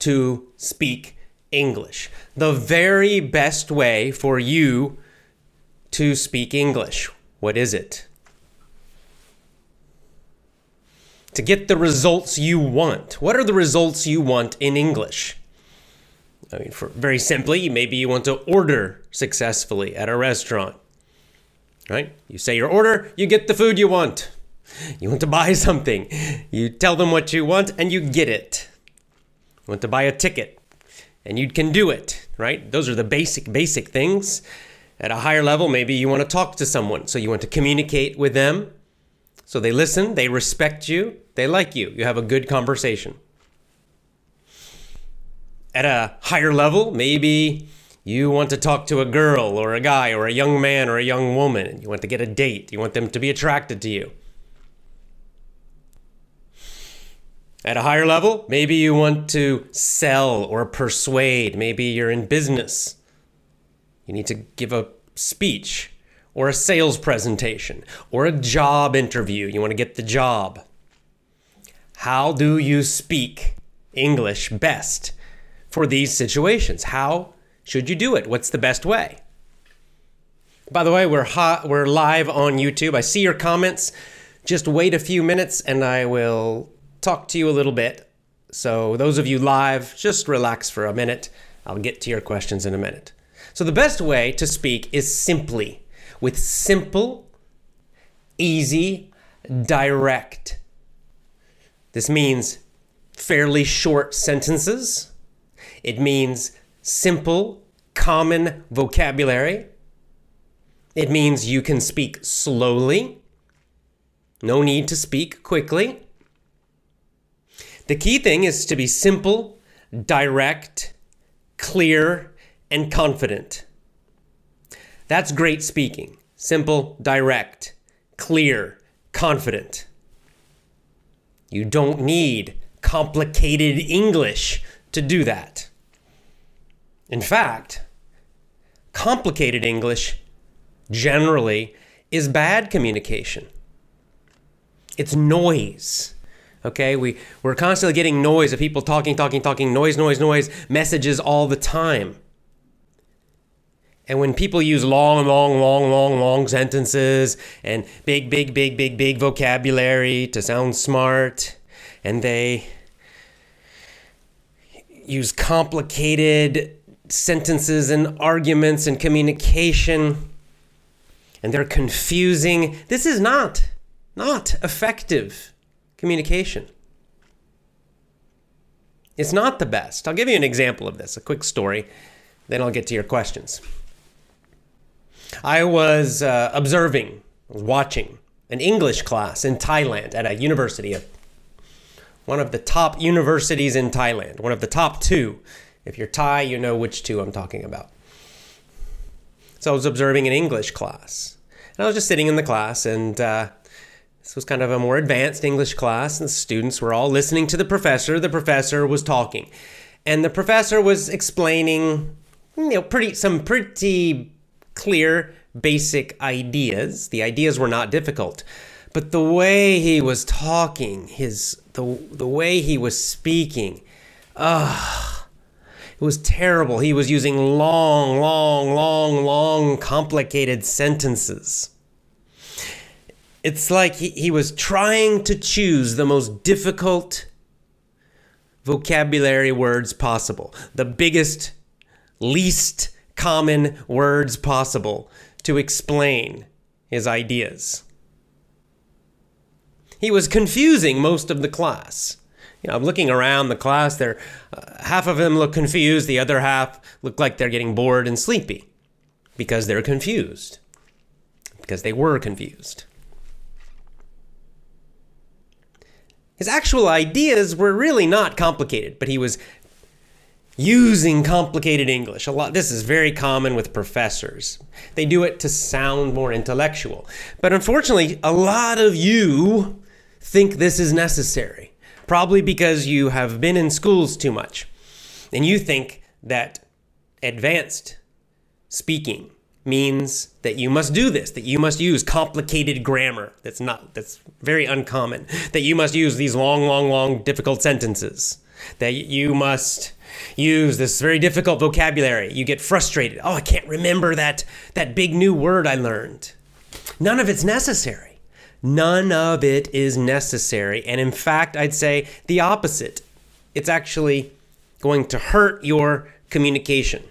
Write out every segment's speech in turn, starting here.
to speak English. The very best way for you to speak English. What is it? To get the results you want. What are the results you want in English? I mean, for very simply, maybe you want to order successfully at a restaurant. Right? You say your order, you get the food you want. You want to buy something, you tell them what you want, and you get it. Want to buy a ticket, and you can do it, right? Those are the basic, basic things. At a higher level, maybe you want to talk to someone, so you want to communicate with them. So they listen, they respect you, they like you, you have a good conversation. At a higher level, maybe you want to talk to a girl or a guy or a young man or a young woman. You want to get a date. You want them to be attracted to you. At a higher level, maybe you want to sell or persuade. Maybe you're in business. You need to give a speech or a sales presentation or a job interview. You want to get the job. How do you speak English best for these situations? How should you do it? What's the best way? By the way, we're hot, we're live on YouTube. I see your comments. Just wait a few minutes and I will talk to you a little bit. So, those of you live, just relax for a minute. I'll get to your questions in a minute. So, the best way to speak is simply with simple, easy, direct. This means fairly short sentences. It means simple, common vocabulary. It means you can speak slowly. No need to speak quickly. The key thing is to be simple, direct, clear, and confident. That's great speaking. Simple, direct, clear, confident. You don't need complicated English to do that. In fact, complicated English generally is bad communication. It's noise. Okay, we, we're constantly getting noise of people talking, talking, talking, noise, noise, noise, messages all the time. And when people use long, long, long, long, long sentences and big, big, big, big, big vocabulary to sound smart, and they use complicated sentences and arguments and communication, and they're confusing, this is not, not effective communication. It's not the best. I'll give you an example of this, a quick story, then I'll get to your questions. I was uh, observing, I was watching an English class in Thailand at a university, one of the top universities in Thailand, one of the top two. If you're Thai, you know which two I'm talking about. So I was observing an English class. And I was just sitting in the class, and uh, this was kind of a more advanced English class, and the students were all listening to the professor. The professor was talking, and the professor was explaining, you know, pretty some pretty clear basic ideas. The ideas were not difficult, but the way he was talking, his the the way he was speaking, ah. It was terrible. He was using long, long, long, long, complicated sentences it's like he, he was trying to choose the most difficult vocabulary words possible, the biggest, least common words possible to explain his ideas. He was confusing most of the class. You know, I'm looking around the class. There, uh, half of them look confused. The other half look like they're getting bored and sleepy because they're confused. Because they were confused. His actual ideas were really not complicated, but he was using complicated English. A lot this is very common with professors. They do it to sound more intellectual. But unfortunately, a lot of you think this is necessary. Probably because you have been in schools too much. And you think that advanced speaking means that you must do this, that you must use complicated grammar. That's not that's very uncommon. That you must use these long, long, long difficult sentences. That you must use this very difficult vocabulary. You get frustrated. Oh, I can't remember that that big new word I learned. None of it's necessary. None of it is necessary. And in fact, I'd say the opposite. It's actually going to hurt your communication.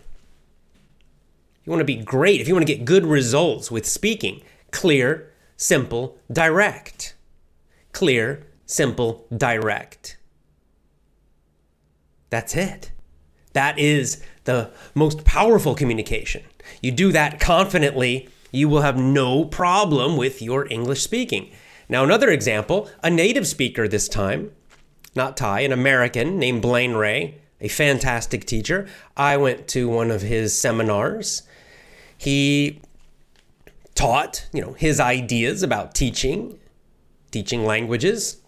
You want to be great, if you want to get good results with speaking, clear, simple, direct. Clear, simple, direct. That's it. That is the most powerful communication. You do that confidently, you will have no problem with your English speaking. Now, another example a native speaker this time, not Thai, an American named Blaine Ray, a fantastic teacher. I went to one of his seminars he taught, you know, his ideas about teaching, teaching languages,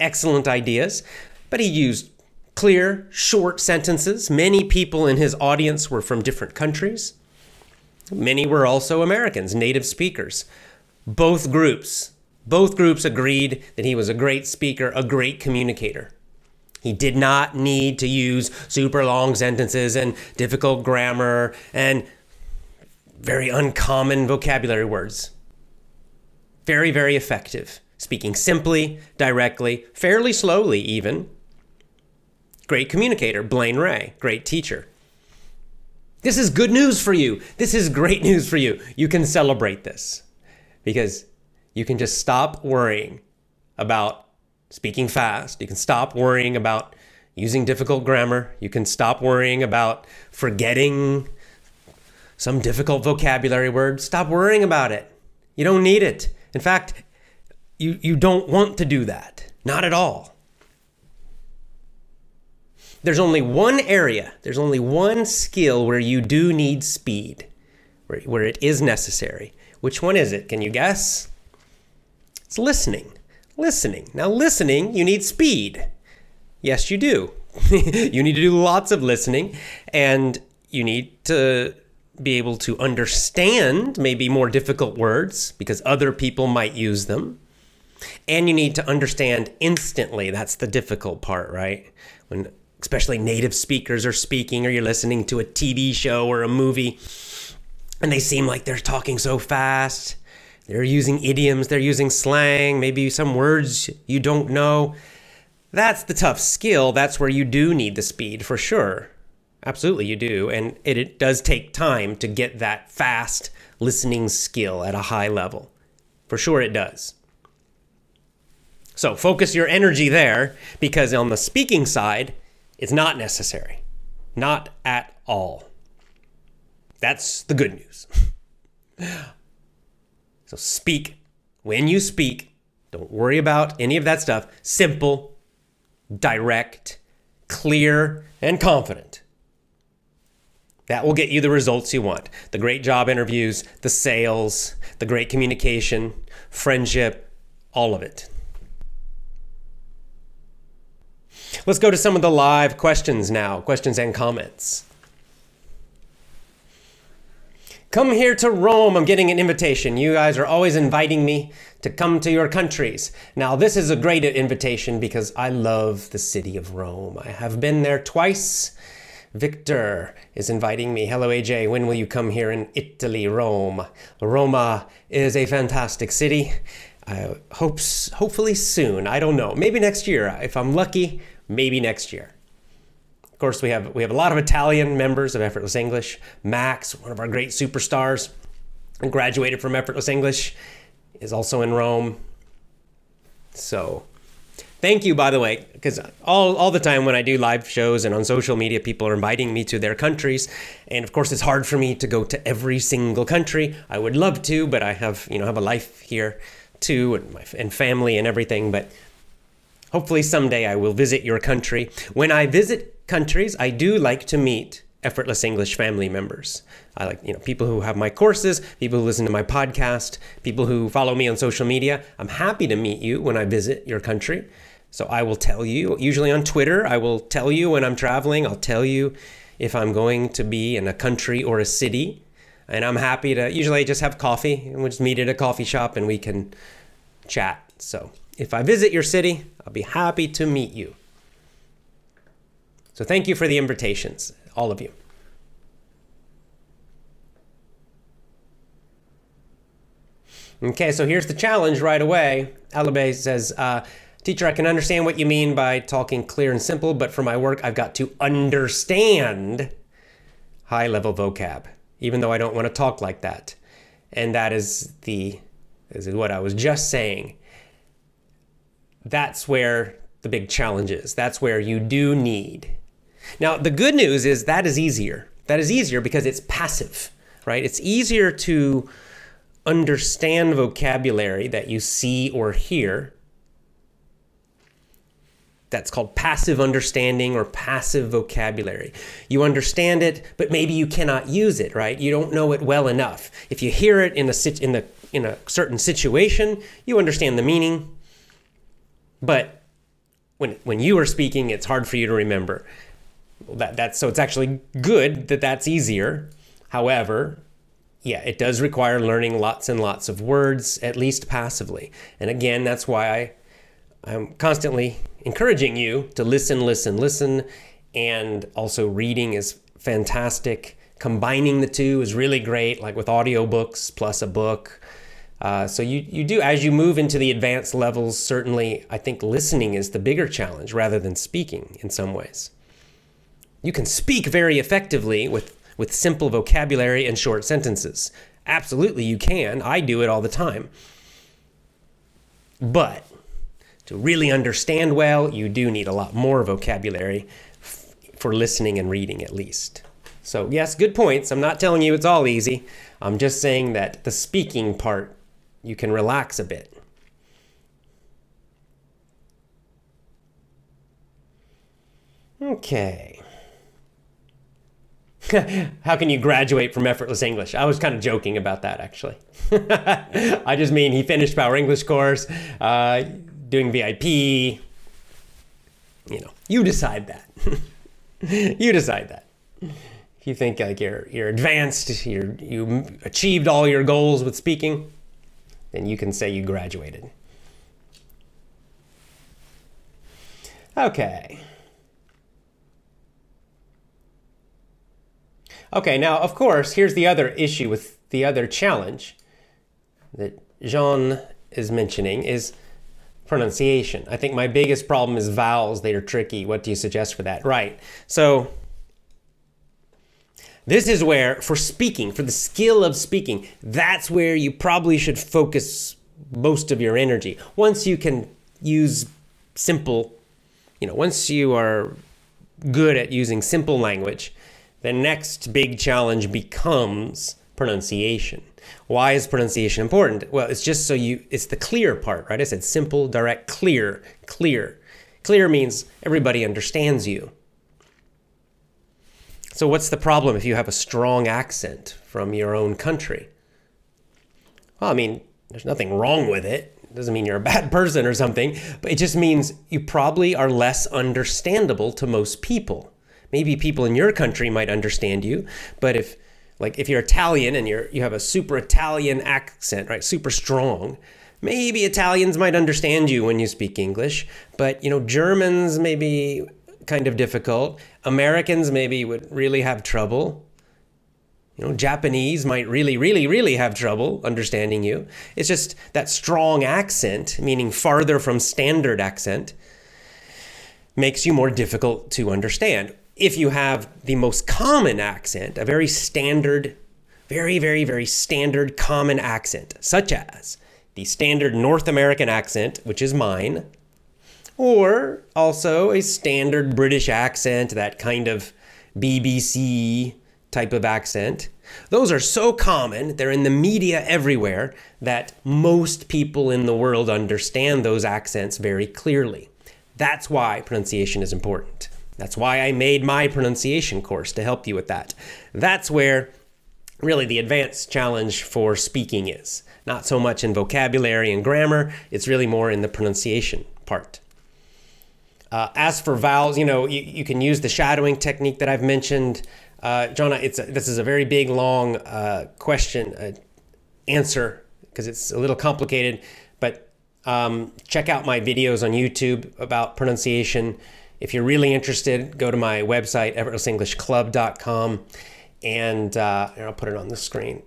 excellent ideas, but he used clear, short sentences. Many people in his audience were from different countries. Many were also Americans, native speakers. Both groups, both groups agreed that he was a great speaker, a great communicator. He did not need to use super long sentences and difficult grammar and very uncommon vocabulary words. Very, very effective. Speaking simply, directly, fairly slowly, even. Great communicator, Blaine Ray. Great teacher. This is good news for you. This is great news for you. You can celebrate this because you can just stop worrying about speaking fast. You can stop worrying about using difficult grammar. You can stop worrying about forgetting some difficult vocabulary word, stop worrying about it. You don't need it. In fact, you, you don't want to do that. Not at all. There's only one area, there's only one skill where you do need speed, where, where it is necessary. Which one is it? Can you guess? It's listening. Listening. Now, listening, you need speed. Yes, you do. you need to do lots of listening, and you need to be able to understand maybe more difficult words because other people might use them. And you need to understand instantly. That's the difficult part, right? When especially native speakers are speaking or you're listening to a TV show or a movie and they seem like they're talking so fast. They're using idioms, they're using slang, maybe some words you don't know. That's the tough skill. That's where you do need the speed for sure. Absolutely, you do. And it, it, does take time to get that fast listening skill at a high level. For sure, it does. So focus your energy there because on the speaking side, it's not necessary. Not at all. That's the good news. so speak. When you speak, don't worry about any of that stuff. Simple, direct, clear, and confident. That will get you the results you want the great job interviews, the sales, the great communication, friendship, all of it. Let's go to some of the live questions now, questions and comments. Come here to Rome. I'm getting an invitation. You guys are always inviting me to come to your countries. Now, this is a great invitation because I love the city of Rome. I have been there twice Victor is inviting me. Hello, AJ. When will you come here in Italy, Rome? Roma is a fantastic city. I hopes hopefully soon. I don't know. Maybe next year. If I'm lucky, maybe next year. Of course, we have we have a lot of Italian members of Effortless English. Max, one of our great superstars, graduated from Effortless English, is also in Rome. So Thank you, by the way, because all, all the time when I do live shows and on social media, people are inviting me to their countries. And of course, it's hard for me to go to every single country. I would love to, but I have, you know, have a life here too and, my, and family and everything. But hopefully someday I will visit your country. When I visit countries, I do like to meet effortless English family members. I like, you know, people who have my courses, people who listen to my podcast, people who follow me on social media. I'm happy to meet you when I visit your country. So I will tell you, usually on Twitter, I will tell you when I'm traveling, I'll tell you if I'm going to be in a country or a city. And I'm happy to usually I just have coffee and we'll just meet at a coffee shop and we can chat. So if I visit your city, I'll be happy to meet you. So thank you for the invitations, all of you. Okay, so here's the challenge right away. Alabe says, uh, Teacher, I can understand what you mean by talking clear and simple, but for my work, I've got to understand high level vocab, even though I don't want to talk like that. And that is the is what I was just saying. That's where the big challenge is. That's where you do need. Now, the good news is that is easier. That is easier because it's passive, right? It's easier to understand vocabulary that you see or hear. That's called passive understanding or passive vocabulary. You understand it, but maybe you cannot use it, right? You don't know it well enough. If you hear it in a in the in a certain situation, you understand the meaning, but when when you are speaking, it's hard for you to remember. Well, that that's so it's actually good that that's easier. However, yeah, it does require learning lots and lots of words, at least passively. And again, that's why I, I'm constantly encouraging you to listen, listen, listen. And also, reading is fantastic. Combining the two is really great, like with audiobooks plus a book. Uh, so you, you do as you move into the advanced levels certainly i think listening is the bigger challenge rather than speaking in some ways you can speak very effectively with with simple vocabulary and short sentences. Absolutely, you can. I do it all the time. But to really understand well, you do need a lot more vocabulary f- for listening and reading, at least. So, yes, good points. I'm not telling you it's all easy. I'm just saying that the speaking part, you can relax a bit. Okay. How can you graduate from effortless English? I was kind of joking about that, actually. I just mean he finished Power English course, uh, doing VIP. You know, you decide that. you decide that. If you think like you're you're advanced, you're you achieved all your goals with speaking, then you can say you graduated. Okay. Okay, now, of course, here's the other issue with the other challenge that Jean is mentioning is pronunciation. I think my biggest problem is vowels. They are tricky. What do you suggest for that? Right. So, this is where, for speaking, for the skill of speaking, that's where you probably should focus most of your energy. Once you can use simple, you know, once you are good at using simple language, the next big challenge becomes pronunciation. Why is pronunciation important? Well, it's just so you, it's the clear part, right? I said simple, direct, clear, clear. Clear means everybody understands you. So, what's the problem if you have a strong accent from your own country? Well, I mean, there's nothing wrong with it. It doesn't mean you're a bad person or something, but it just means you probably are less understandable to most people maybe people in your country might understand you, but if like if you're Italian and you're you have a super Italian accent, right? Super strong. Maybe Italians might understand you when you speak English, but you know, Germans may be kind of difficult. Americans maybe would really have trouble. You know, Japanese might really, really, really have trouble understanding you. It's just that strong accent, meaning farther from standard accent, makes you more difficult to understand if you have the most common accent, a very standard, very, very, very standard common accent, such as the standard North American accent, which is mine, or also a standard British accent, that kind of BBC type of accent. Those are so common, they're in the media everywhere, that most people in the world understand those accents very clearly. That's why pronunciation is important. That's why I made my pronunciation course to help you with that. That's where really the advanced challenge for speaking is. Not so much in vocabulary and grammar, it's really more in the pronunciation part. Uh, as for vowels, you know, you, you, can use the shadowing technique that I've mentioned. Uh, Jonah, it's a, this is a very big, long uh, question uh, answer because it's a little complicated. But um, check out my videos on YouTube about pronunciation. If you're really interested, go to my website, effortlessenglishclub.com, and, uh, and I'll put it on the screen.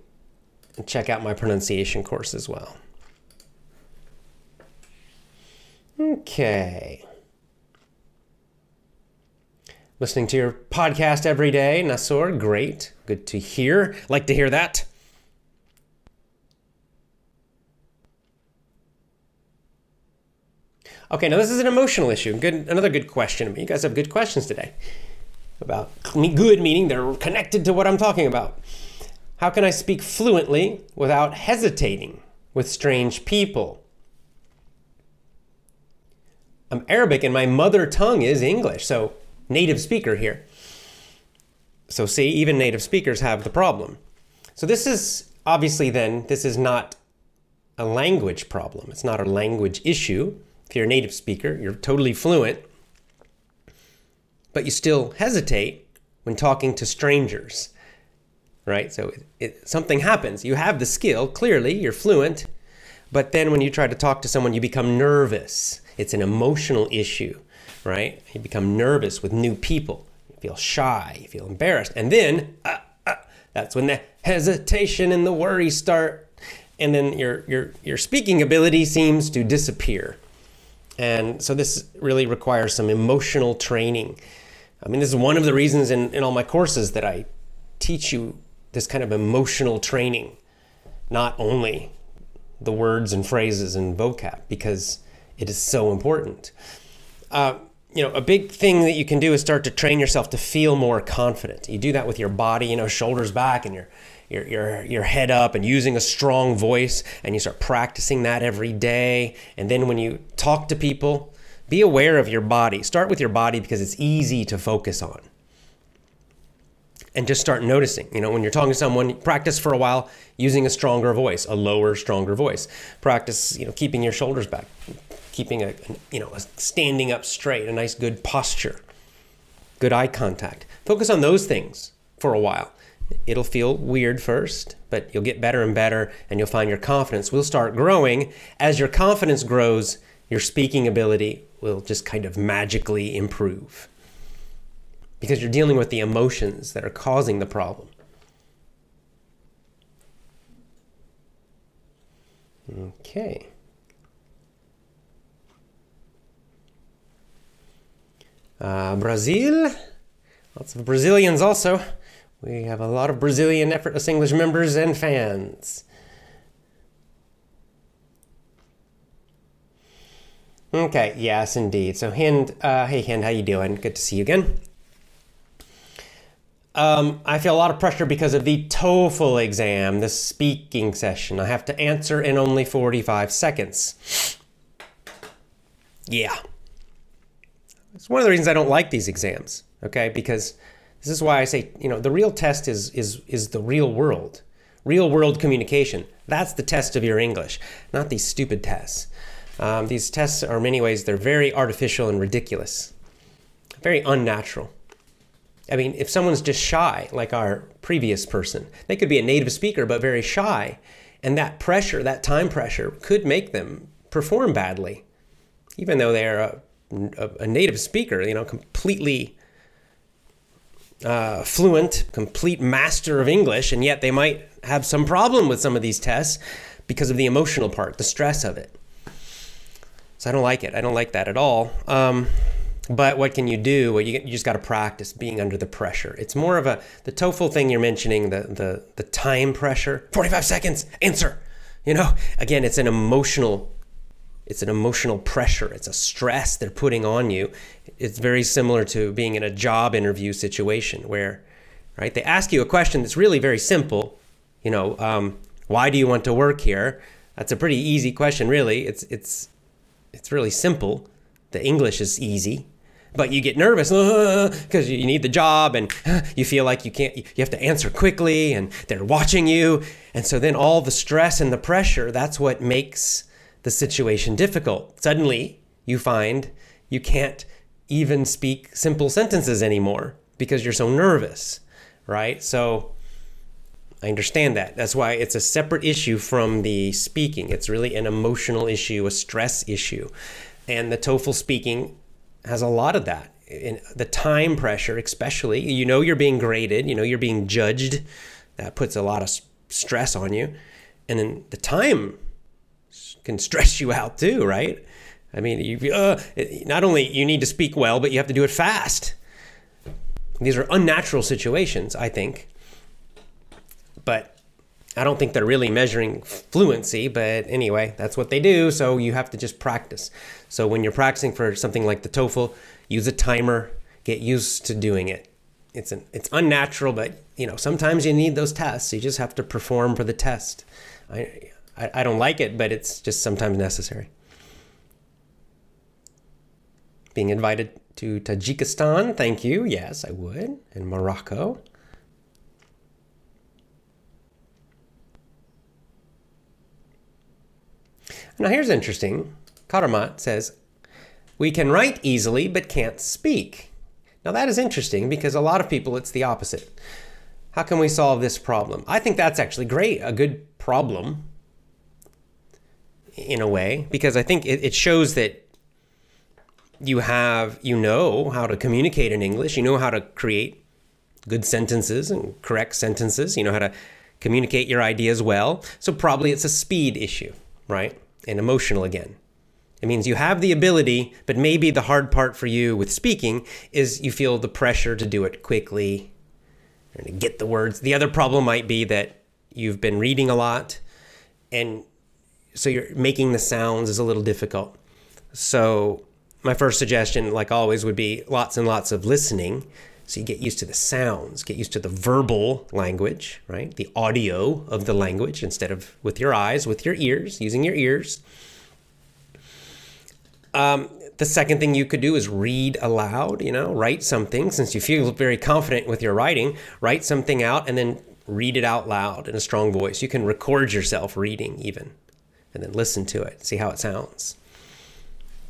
And check out my pronunciation course as well. Okay. Listening to your podcast every day, Nasor, great. Good to hear. Like to hear that. Okay, now this is an emotional issue. Good, another good question. You guys have good questions today about good, meaning they're connected to what I'm talking about. How can I speak fluently without hesitating with strange people? I'm Arabic and my mother tongue is English, so native speaker here. So, see, even native speakers have the problem. So, this is obviously then, this is not a language problem. It's not a language issue. If you're a native speaker, you're totally fluent, but you still hesitate when talking to strangers, right? So it, it, something happens. You have the skill, clearly, you're fluent, but then when you try to talk to someone, you become nervous. It's an emotional issue, right? You become nervous with new people. You feel shy, you feel embarrassed. And then uh, uh, that's when the hesitation and the worry start. And then your, your, your speaking ability seems to disappear. And so this really requires some emotional training. I mean, this is one of the reasons in, in all my courses that I teach you this kind of emotional training, not only the words and phrases and vocab, because it is so important. Uh, you know, a big thing that you can do is start to train yourself to feel more confident. You do that with your body, you know, shoulders back and your your, your, your head up and using a strong voice, and you start practicing that every day. And then when you talk to people, be aware of your body. Start with your body because it's easy to focus on. And just start noticing. You know, when you're talking to someone, practice for a while using a stronger voice, a lower, stronger voice. Practice, you know, keeping your shoulders back, keeping a, you know, a standing up straight, a nice, good posture, good eye contact. Focus on those things for a while. It'll feel weird first, but you'll get better and better, and you'll find your confidence will start growing. As your confidence grows, your speaking ability will just kind of magically improve because you're dealing with the emotions that are causing the problem. Okay. Uh, Brazil, lots of Brazilians also. We have a lot of Brazilian Effortless English members and fans. Okay, yes, indeed. So, Hind, uh, hey, Hind, how you doing? Good to see you again. Um, I feel a lot of pressure because of the TOEFL exam, the speaking session. I have to answer in only 45 seconds. Yeah. It's one of the reasons I don't like these exams, okay? Because this is why I say, you know, the real test is is is the real world. Real world communication. That's the test of your English, not these stupid tests. Um, these tests are in many ways they're very artificial and ridiculous, very unnatural. I mean, if someone's just shy, like our previous person, they could be a native speaker but very shy, and that pressure, that time pressure, could make them perform badly, even though they're a, a, a native speaker. You know, completely uh, fluent, complete master of English, and yet they might have some problem with some of these tests because of the emotional part, the stress of it. So I don't like it. I don't like that at all. Um, but what can you do? Well, you, you just got to practice being under the pressure. It's more of a the TOEFL thing you're mentioning, the the the time pressure. 45 seconds, answer. You know, again, it's an emotional it's an emotional pressure. It's a stress they're putting on you. It's very similar to being in a job interview situation where, right, they ask you a question that's really very simple. You know, um, why do you want to work here? That's a pretty easy question, really. It's it's it's really simple. The English is easy, but you get nervous because you need the job and you feel like you can't you have to answer quickly and they're watching you and so then all the stress and the pressure that's what makes the situation difficult suddenly you find you can't even speak simple sentences anymore because you're so nervous right so I understand that. That's why it's a separate issue from the speaking. It's really an emotional issue, a stress issue. And the TOEFL speaking has a lot of that. In the time pressure, especially, you know you're being graded, you know you're being judged. That puts a lot of stress on you. And then the time can stress you out too, right? I mean, you, uh, not only you need to speak well, but you have to do it fast. These are unnatural situations, I think. But I don't think they're really measuring fluency, but anyway, that's what they do. So you have to just practice. So when you're practicing for something like the TOEFL, use a timer, get used to doing it. It's an, it's unnatural, but you know sometimes you need those tests. You just have to perform for the test. I, I, I don't like it, but it's just sometimes necessary. Being invited to Tajikistan, thank you. Yes, I would. And Morocco. Now, here's interesting. Karamat says, We can write easily but can't speak. Now, that is interesting because a lot of people, it's the opposite. How can we solve this problem? I think that's actually great, a good problem in a way, because I think it, it shows that you have, you know how to communicate in English, you know how to create good sentences and correct sentences, you know how to communicate your ideas well. So, probably it's a speed issue, right? and emotional again. It means you have the ability, but maybe the hard part for you with speaking is you feel the pressure to do it quickly and to get the words. The other problem might be that you've been reading a lot and so you're making the sounds is a little difficult. So my first suggestion, like always, would be lots and lots of listening. So you get used to the sounds, get used to the verbal language, right? The audio of the language instead of with your eyes, with your ears, using your ears. Um, the second thing you could do is read aloud, you know, write something. Since you feel very confident with your writing, write something out and then read it out loud in a strong voice. You can record yourself reading even and then listen to it, see how it sounds.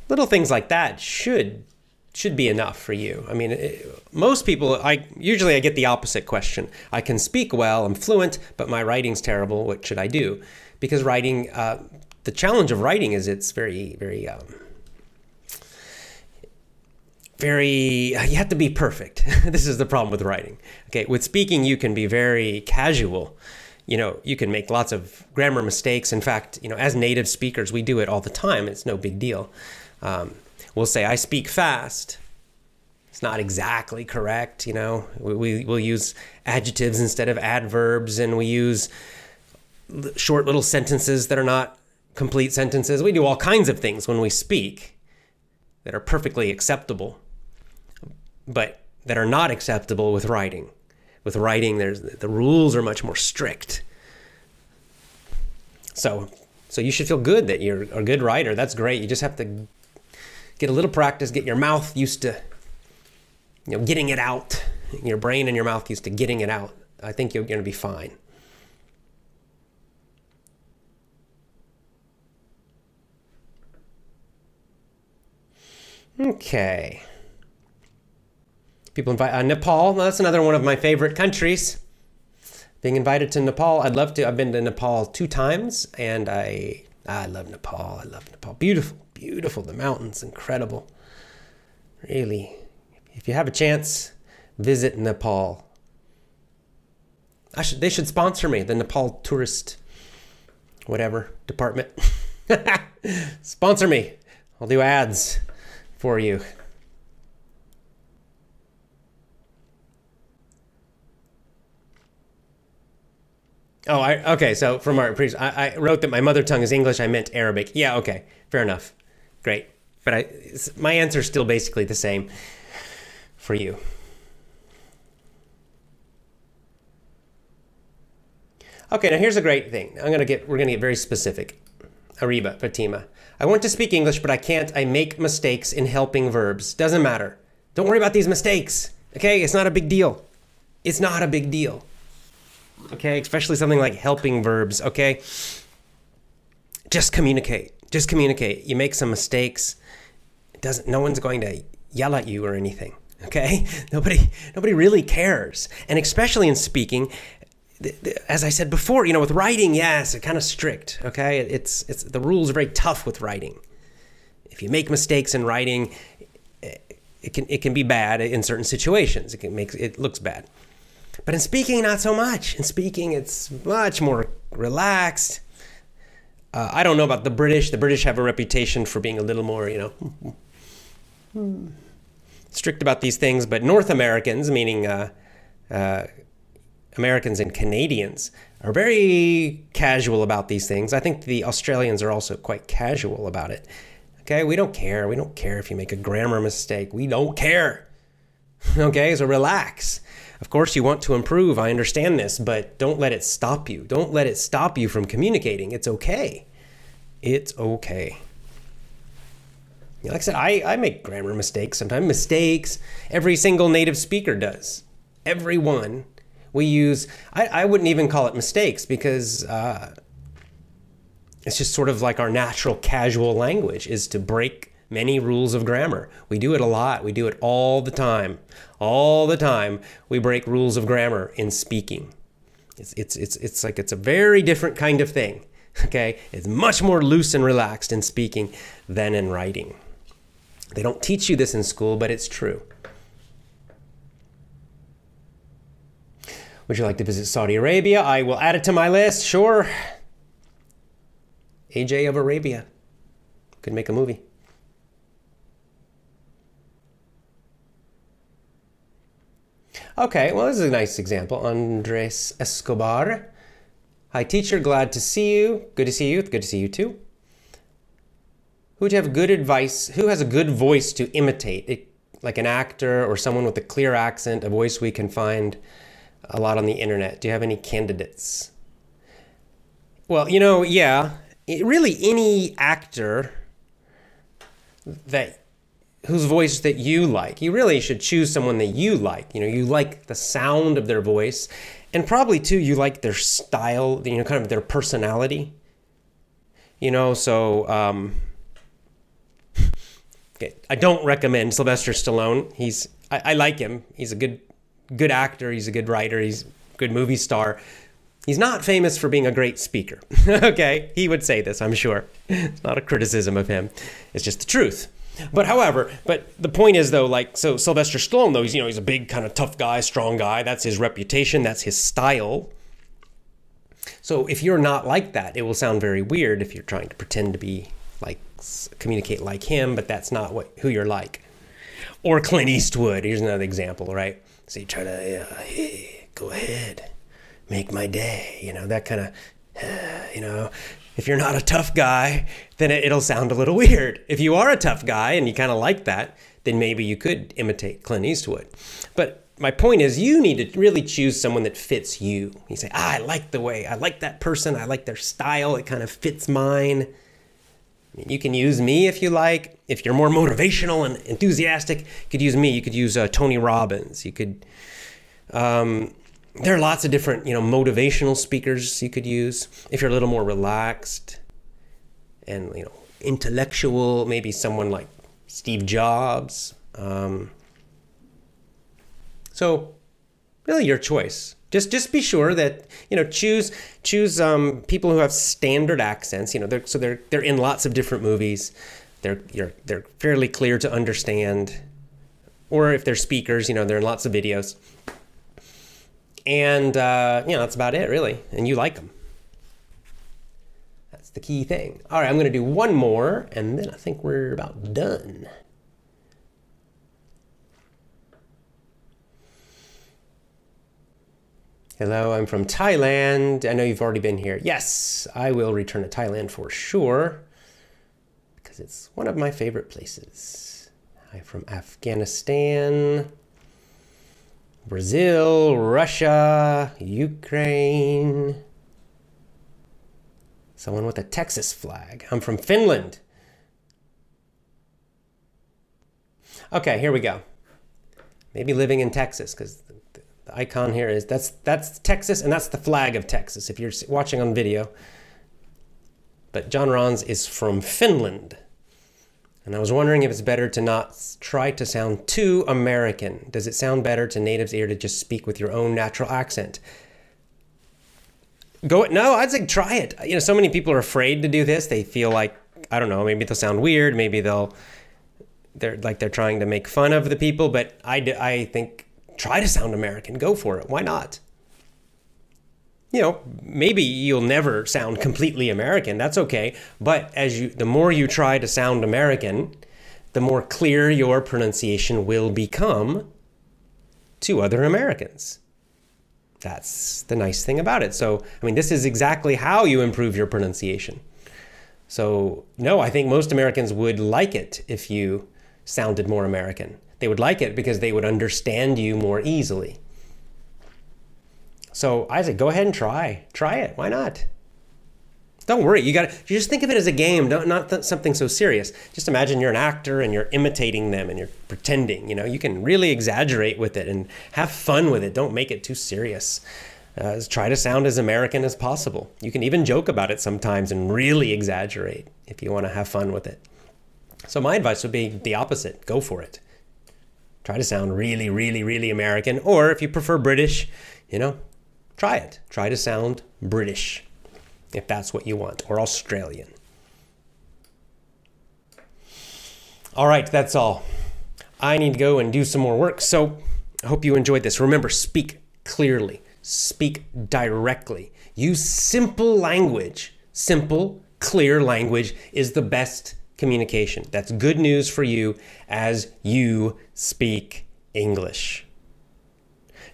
Little things like that should should be enough for you. I mean, it, most people, I usually I get the opposite question. I can speak well, I'm fluent, but my writing's terrible. What should I do? Because writing, uh, the challenge of writing is it's very, very, um, very. You have to be perfect. this is the problem with writing. Okay, with speaking, you can be very casual. You know, you can make lots of grammar mistakes. In fact, you know, as native speakers, we do it all the time. It's no big deal. Um, we'll say, I speak fast. It's not exactly correct, you know. We, we, will use adjectives instead of adverbs, and we use short little sentences that are not complete sentences. We do all kinds of things when we speak that are perfectly acceptable, but that are not acceptable with writing. With writing, there's the rules are much more strict. So, so you should feel good that you're a good writer. That's great. You just have to get a little practice, get your mouth used to you know getting it out, your brain and your mouth used to getting it out. I think you're going to be fine. Okay. People invite uh, Nepal. Well, that's another one of my favorite countries. Being invited to Nepal, I'd love to. I've been to Nepal two times, and I I love Nepal. I love Nepal. Beautiful, beautiful. The mountains, incredible. Really, if you have a chance, visit Nepal. I should. They should sponsor me. The Nepal tourist, whatever department. sponsor me. I'll do ads for you. Oh, I, okay. So from our previous, I, I, wrote that my mother tongue is English. I meant Arabic. Yeah, okay, fair enough. Great, but I, my answer is still basically the same for you. Okay, now here's a great thing. I'm gonna get. We're gonna get very specific. Ariba, Fatima. I want to speak English, but I can't. I make mistakes in helping verbs. Doesn't matter. Don't worry about these mistakes. Okay? It's not a big deal. It's not a big deal. Okay? Especially something like helping verbs. Okay? Just communicate. Just communicate. You make some mistakes. It doesn't no one's going to yell at you or anything. Okay? Nobody nobody really cares. And especially in speaking, as I said before, you know, with writing, yes, it's kind of strict. Okay, it's it's the rules are very tough with writing. If you make mistakes in writing, it can it can be bad in certain situations. It can make it looks bad. But in speaking, not so much. In speaking, it's much more relaxed. Uh, I don't know about the British. The British have a reputation for being a little more, you know, strict about these things. But North Americans, meaning uh, uh, Americans and Canadians are very casual about these things. I think the Australians are also quite casual about it. Okay, we don't care. We don't care if you make a grammar mistake. We don't care. Okay, so relax. Of course, you want to improve. I understand this, but don't let it stop you. Don't let it stop you from communicating. It's okay. It's okay. Like I said, I, I make grammar mistakes sometimes. Mistakes. Every single native speaker does. Everyone we use, I, I wouldn't even call it mistakes because uh, it's just sort of like our natural casual language is to break many rules of grammar. We do it a lot. We do it all the time. All the time, we break rules of grammar in speaking. It's, it's, it's, it's like it's a very different kind of thing. Okay? It's much more loose and relaxed in speaking than in writing. They don't teach you this in school, but it's true. Would you like to visit Saudi Arabia? I will add it to my list, sure. AJ of Arabia. Could make a movie. Okay, well, this is a nice example. Andres Escobar. Hi, teacher. Glad to see you. Good to see you. Good to see you too. Who would have good advice? Who has a good voice to imitate? It, like an actor or someone with a clear accent, a voice we can find a lot on the internet. Do you have any candidates? Well, you know, yeah, really any actor that whose voice that you like. You really should choose someone that you like. You know, you like the sound of their voice and probably too you like their style, you know, kind of their personality. You know, so um okay, I don't recommend Sylvester Stallone. He's I, I like him. He's a good good actor, he's a good writer, he's a good movie star. He's not famous for being a great speaker. okay, he would say this, I'm sure. It's not a criticism of him. It's just the truth. But however, but the point is though, like so Sylvester Stallone though, he's you know, he's a big kind of tough guy, strong guy. That's his reputation, that's his style. So if you're not like that, it will sound very weird if you're trying to pretend to be like communicate like him, but that's not what who you're like. Or Clint Eastwood, here's another example, right? So you try to, uh, hey, go ahead, make my day, you know, that kind of, uh, you know, if you're not a tough guy, then it'll sound a little weird. If you are a tough guy and you kind of like that, then maybe you could imitate Clint Eastwood. But my point is, you need to really choose someone that fits you. You say, ah, I like the way, I like that person, I like their style, it kind of fits mine. I mean, You can use me if you like. If you're more motivational and enthusiastic, you could use me. You could use uh, Tony Robbins. You could. Um, there are lots of different, you know, motivational speakers you could use. If you're a little more relaxed and you know intellectual, maybe someone like Steve Jobs. Um, so, really, your choice. Just just be sure that you know choose choose um, people who have standard accents. You know, they're, so they're they're in lots of different movies. They're you're, they're fairly clear to understand. Or if they're speakers, you know, they're in lots of videos. And uh, you know, that's about it, really. And you like them. The key thing. All right, I'm going to do one more, and then I think we're about done. Hello, I'm from Thailand. I know you've already been here. Yes, I will return to Thailand for sure because it's one of my favorite places. I'm from Afghanistan, Brazil, Russia, Ukraine. Someone with a Texas flag. I'm from Finland. Okay, here we go. Maybe living in Texas because the, the icon here is that's that's Texas and that's the flag of Texas if you're watching on video. But John Rons is from Finland. And I was wondering if it's better to not try to sound too American. Does it sound better to natives' ear to just speak with your own natural accent? Go no, I'd say try it. You know, so many people are afraid to do this. They feel like I don't know, maybe they'll sound weird, maybe they'll they're like they're trying to make fun of the people, but I I think try to sound American. Go for it. Why not? you know, maybe you'll never sound completely American. That's okay. But as you, the more you try to sound American, the more clear your pronunciation will become to other Americans. That's the nice thing about it. So, I mean, this is exactly how you improve your pronunciation. So, no, I think most Americans would like it if you sounded more American. They would like it because they would understand you more easily. So Isaac, go ahead and try. Try it. Why not? Don't worry. You got you just think of it as a game, don't, not th- something so serious. Just imagine you're an actor and you're imitating them and you're pretending. You know, you can really exaggerate with it and have fun with it. Don't make it too serious. Uh, try to sound as American as possible. You can even joke about it sometimes and really exaggerate if you want to have fun with it. So my advice would be the opposite. Go for it. Try to sound really, really, really American. Or if you prefer British, you know, Try it. Try to sound British if that's what you want, or Australian. All right, that's all. I need to go and do some more work. So I hope you enjoyed this. Remember, speak clearly, speak directly, use simple language. Simple, clear language is the best communication. That's good news for you as you speak English.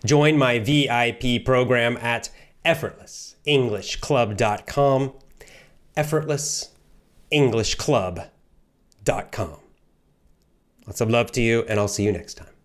Join my VIP program at effortlessenglishclub.com. Effortlessenglishclub.com. Lots of love to you, and I'll see you next time.